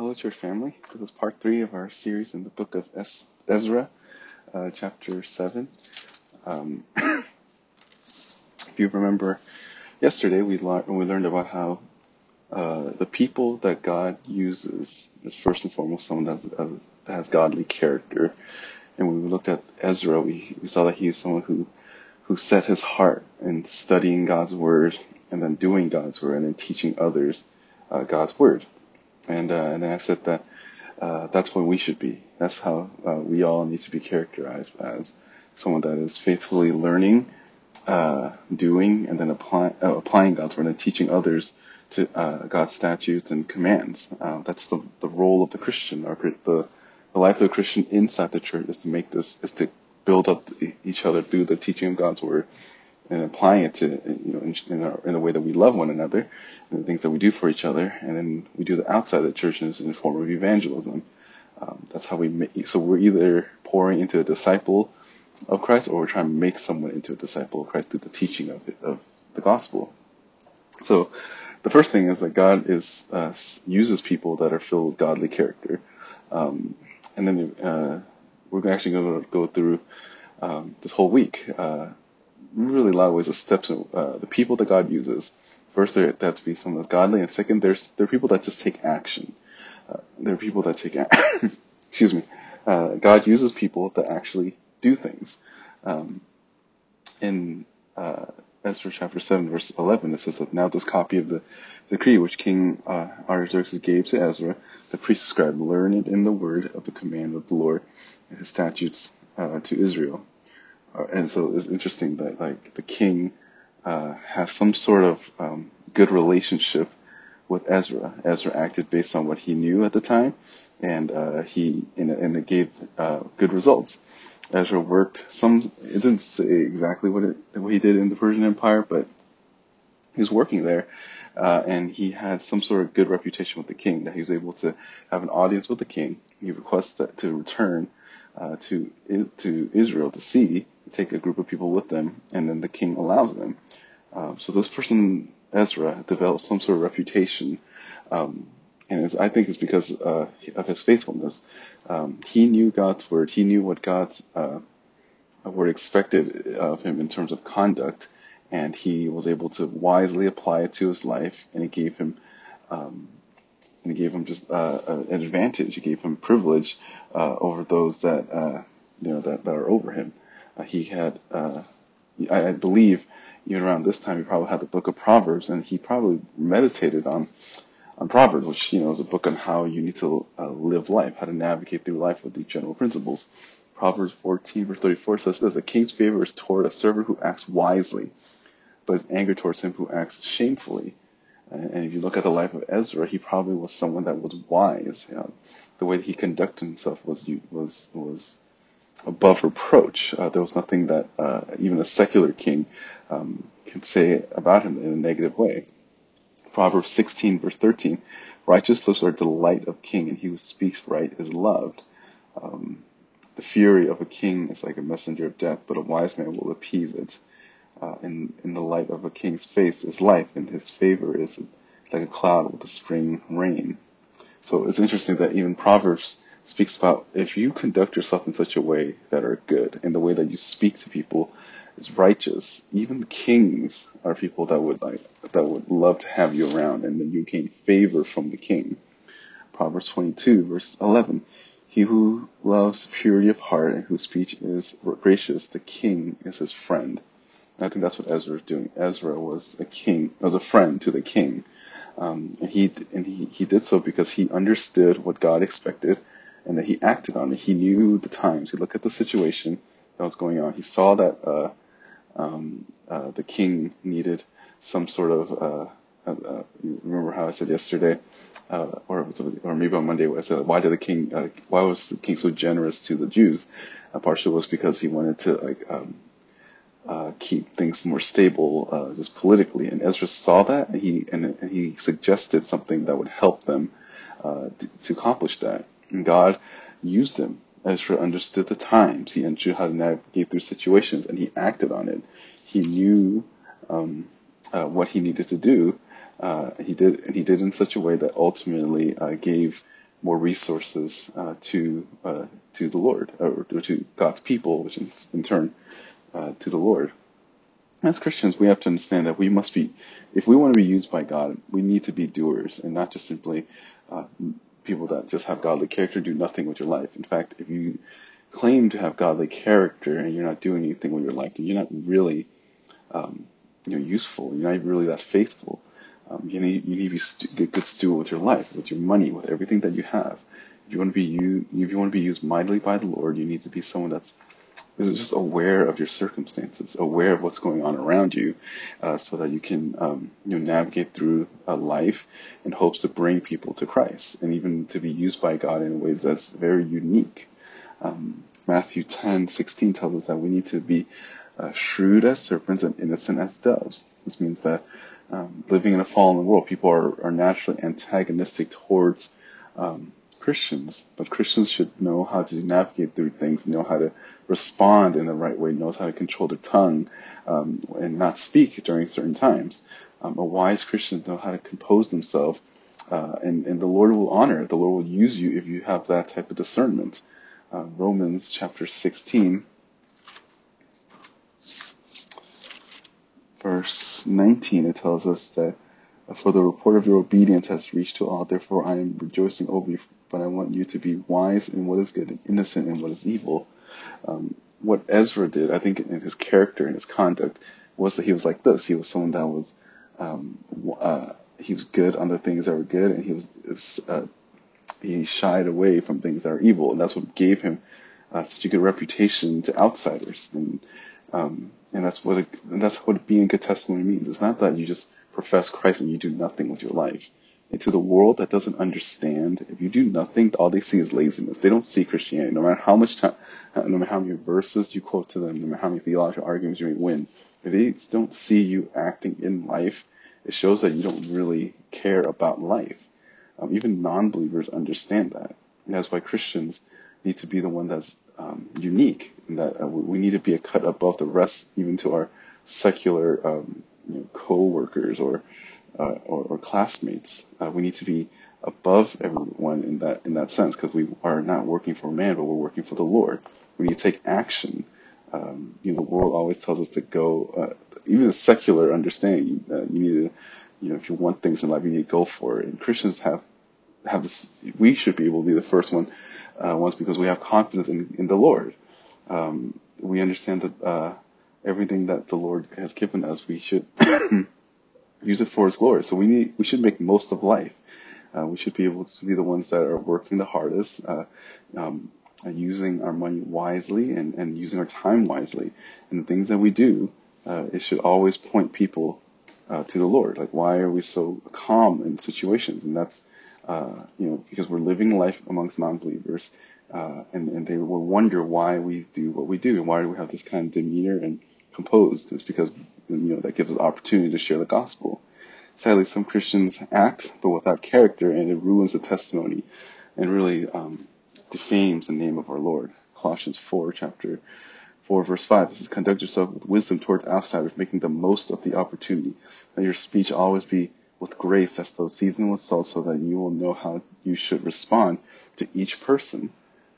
Hello, church family. This is part three of our series in the book of Ezra, uh, chapter seven. Um, if you remember, yesterday we, learned we learned about how uh, the people that God uses is first and foremost someone that has, uh, that has godly character. And when we looked at Ezra, we, we saw that he was someone who who set his heart in studying God's word and then doing God's word and then teaching others uh, God's word. And, uh, and I said that uh, that's what we should be. That's how uh, we all need to be characterized as someone that is faithfully learning, uh, doing, and then apply, uh, applying God's word and teaching others to uh, God's statutes and commands. That's the, the role of the Christian, or the, the life of the Christian inside the church is to make this, is to build up each other through the teaching of God's word and applying it to you know in, in, our, in a way that we love one another and the things that we do for each other, and then we do the outside of the church in the form of evangelism. Um, that's how we make. So we're either pouring into a disciple of Christ, or we're trying to make someone into a disciple of Christ through the teaching of, it, of the gospel. So the first thing is that God is uh, uses people that are filled with godly character, um, and then uh, we're actually going to go through um, this whole week. Uh, really a lot of ways of steps uh, the people that God uses. First, there have to be someone that's godly, and second, there's there are people that just take action. Uh, there are people that take action. excuse me. Uh, God uses people that actually do things. Um, in uh, Ezra chapter seven, verse eleven, it says that now this copy of the decree which King uh, Artaxerxes gave to Ezra, the priest scribe, learned in the word of the command of the Lord and his statutes uh, to Israel and so it's interesting that like the king uh, has some sort of um, good relationship with Ezra. Ezra acted based on what he knew at the time, and uh, he and, and, it gave uh, good results. Ezra worked some. It didn't say exactly what it what he did in the Persian Empire, but he was working there. Uh, and he had some sort of good reputation with the king that he was able to have an audience with the king. He requests to return uh, to to Israel to see, take a group of people with them, and then the king allows them. Um, so this person Ezra develops some sort of reputation, um, and I think it's because uh, of his faithfulness. Um, he knew God's word. He knew what God's uh, word expected of him in terms of conduct, and he was able to wisely apply it to his life, and it gave him um, and it gave him just uh, an advantage. It gave him privilege uh, over those that uh, you know that, that are over him. Uh, he had, uh, I, I believe, even around this time, he probably had the book of Proverbs, and he probably meditated on on Proverbs, which you know is a book on how you need to uh, live life, how to navigate through life with these general principles. Proverbs 14 verse 34 says this: "A king's favor is toward a servant who acts wisely, but his anger towards him who acts shamefully." And if you look at the life of Ezra, he probably was someone that was wise. You know, the way that he conducted himself was was was above reproach. Uh, there was nothing that uh, even a secular king um, can say about him in a negative way. Proverbs 16 verse 13: Righteous lips are delight of king, and he who speaks right is loved. Um, the fury of a king is like a messenger of death, but a wise man will appease it uh, in, in the light of a king's face is life, and his favor is like a cloud with the spring rain. So it's interesting that even Proverbs speaks about if you conduct yourself in such a way that are good, and the way that you speak to people is righteous, even kings are people that would like that would love to have you around, and then you gain favor from the king. Proverbs 22 verse 11. He who loves purity of heart and whose speech is gracious, the king is his friend. I think that's what Ezra was doing. Ezra was a king, was a friend to the king. Um, and he and he, he did so because he understood what God expected and that he acted on it. He knew the times. He looked at the situation that was going on. He saw that uh, um, uh, the king needed some sort of. Uh, uh, uh remember how I said yesterday, uh, or or maybe on Monday, I said, why did the king? why was the king so generous to the Jews? partially was because he wanted to like um, uh, keep things more stable uh, just politically. And Ezra saw that, and he and, he suggested something that would help them uh, to, to, accomplish that. And God used him. Ezra understood the times. He understood how to navigate through situations, and he acted on it. He knew um, uh, what he needed to do. Uh, he did, and he did in such a way that ultimately gave more resources to to the Lord or to God's people, which is in turn uh, to the Lord. As Christians, we have to understand that we must be, if we want to be used by God, we need to be doers and not just simply uh, people that just have godly character do nothing with your life. In fact, if you claim to have godly character and you're not doing anything with your life, then you're not really um, you know, useful. You're not really that faithful. Um, you need you need to be stu- good steward with your life, with your money, with everything that you have. If you want to be you, if you want to be used mightily by the Lord, you need to be someone that's is just aware of your circumstances, aware of what's going on around you, uh, so that you can um, you know navigate through a life in hopes to bring people to Christ and even to be used by God in ways that's very unique. Um, Matthew 10, 16 tells us that we need to be uh, shrewd as serpents and innocent as doves. This means that um, living in a fallen world, people are, are naturally antagonistic towards um, Christians, but Christians should know how to navigate through things, know how to respond in the right way, knows how to control their tongue, um, and not speak during certain times. Um, a wise Christian know how to compose themselves, uh, and, and the Lord will honor, the Lord will use you if you have that type of discernment. Uh, Romans chapter 16, verse 19, it tells us that for the report of your obedience has reached to all. Therefore, I am rejoicing over you, but I want you to be wise in what is good and innocent in what is evil. Um, what Ezra did, I think, in his character and his conduct, was that he was like this. He was someone that was, um, uh, he was good on the things that were good, and he was, uh, he shied away from things that are evil, and that's what gave him uh, such a good reputation to outsiders. And um, and that's what and that's what being a good testimony means. It's not that you just profess Christ and you do nothing with your life. And to the world that doesn't understand, if you do nothing, all they see is laziness. They don't see Christianity. No matter how much time, no matter how many verses you quote to them, no matter how many theological arguments you may win, if they don't see you acting in life, it shows that you don't really care about life. Um, even non-believers understand that. And that's why Christians need to be the one that's um, unique, and that uh, we need to be a cut above the rest, even to our secular um, you know, co-workers or, uh, or, or classmates. Uh, we need to be above everyone in that in that sense because we are not working for man, but we're working for the Lord. We need to take action. Um, you know, the world always tells us to go. Uh, even a secular understanding, uh, you need to, you know, if you want things in life, you need to go for it. And Christians have have this. We should be able to be the first one uh, ones because we have confidence in in the Lord. Um, we understand that uh, everything that the Lord has given us, we should use it for His glory. So we need, we should make most of life. Uh, we should be able to be the ones that are working the hardest, uh, um, using our money wisely and, and using our time wisely. And the things that we do, uh, it should always point people uh, to the Lord. Like, why are we so calm in situations? And that's, uh, you know, because we're living life amongst non-believers uh, and, and they will wonder why we do what we do and why do we have this kind of demeanor and composed. It's because you know that gives us opportunity to share the gospel. Sadly, some Christians act but without character, and it ruins the testimony and really um, defames the name of our Lord. Colossians 4, chapter 4, verse 5. This is conduct yourself with wisdom towards outsiders, making the most of the opportunity. Let your speech always be with grace as though seasoned with salt, so that you will know how you should respond to each person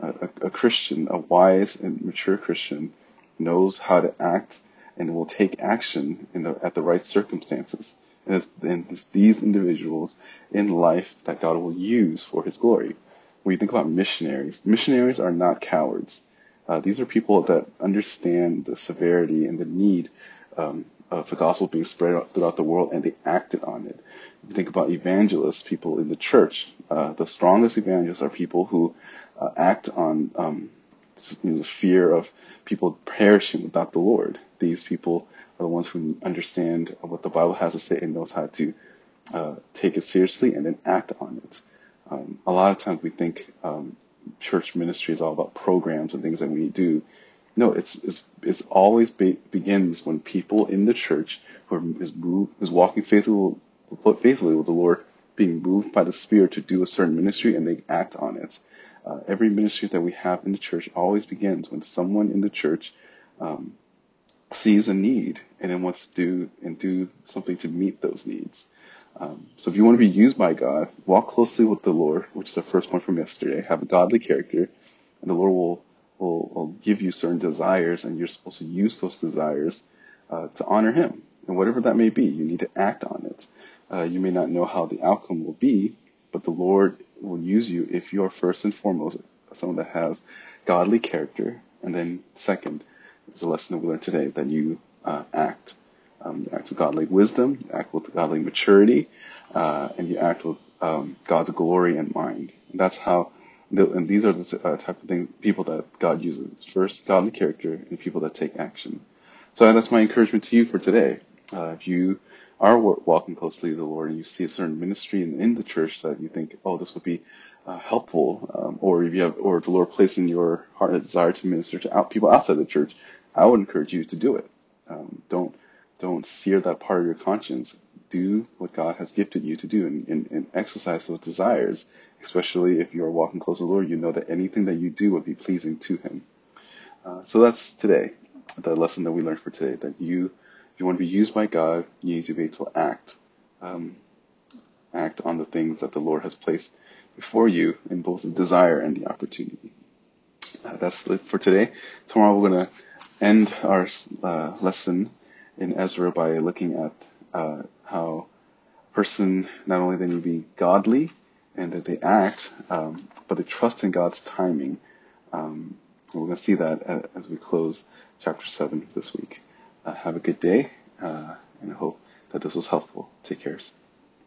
a, a Christian, a wise and mature Christian, knows how to act and will take action in the, at the right circumstances. And it's, and it's these individuals in life that God will use for His glory. When you think about missionaries, missionaries are not cowards. Uh, these are people that understand the severity and the need um, of the gospel being spread throughout the world, and they acted on it. If you think about evangelists, people in the church, uh, the strongest evangelists are people who uh, act on um, the fear of people perishing without the Lord. These people are the ones who understand what the Bible has to say and knows how to uh, take it seriously and then act on it. Um, a lot of times we think um, church ministry is all about programs and things that we do. No, it's it's it's always be, begins when people in the church who are, is moved, is walking faithfully faithfully with the Lord, being moved by the Spirit to do a certain ministry, and they act on it. Uh, every ministry that we have in the church always begins when someone in the church um, sees a need and then wants to do and do something to meet those needs. Um, so if you want to be used by God, walk closely with the Lord, which is the first point from yesterday. Have a godly character, and the Lord will will, will give you certain desires, and you're supposed to use those desires uh, to honor Him, and whatever that may be, you need to act on it. Uh, you may not know how the outcome will be, but the Lord will use you if you're first and foremost someone that has godly character, and then second is a lesson that we learned today that you uh, act. Um, you act with godly wisdom, you act with godly maturity, uh, and you act with um, God's glory in mind. And that's how, and these are the uh, type of things, people that God uses. First, godly character, and people that take action. So that's my encouragement to you for today. Uh, if you are walking closely to the Lord and you see a certain ministry in, in the church that you think, oh, this would be uh, helpful, um, or if you have, or the Lord placed in your heart a desire to minister to out, people outside the church, I would encourage you to do it. Um, don't don't sear that part of your conscience. Do what God has gifted you to do and, and, and exercise those desires, especially if you are walking close to the Lord. You know that anything that you do would be pleasing to Him. Uh, so that's today, the lesson that we learned for today. That you, if you want to be used by God, you need to be able to act, um, act on the things that the Lord has placed before you in both the desire and the opportunity. Uh, that's it for today. Tomorrow we're going to end our uh, lesson in Ezra by looking at uh, how a person not only they need to be godly and that they act, um, but they trust in God's timing. Um, we're going to see that as we close chapter 7 this week. Uh, have a good day, uh, and I hope that this was helpful. Take care.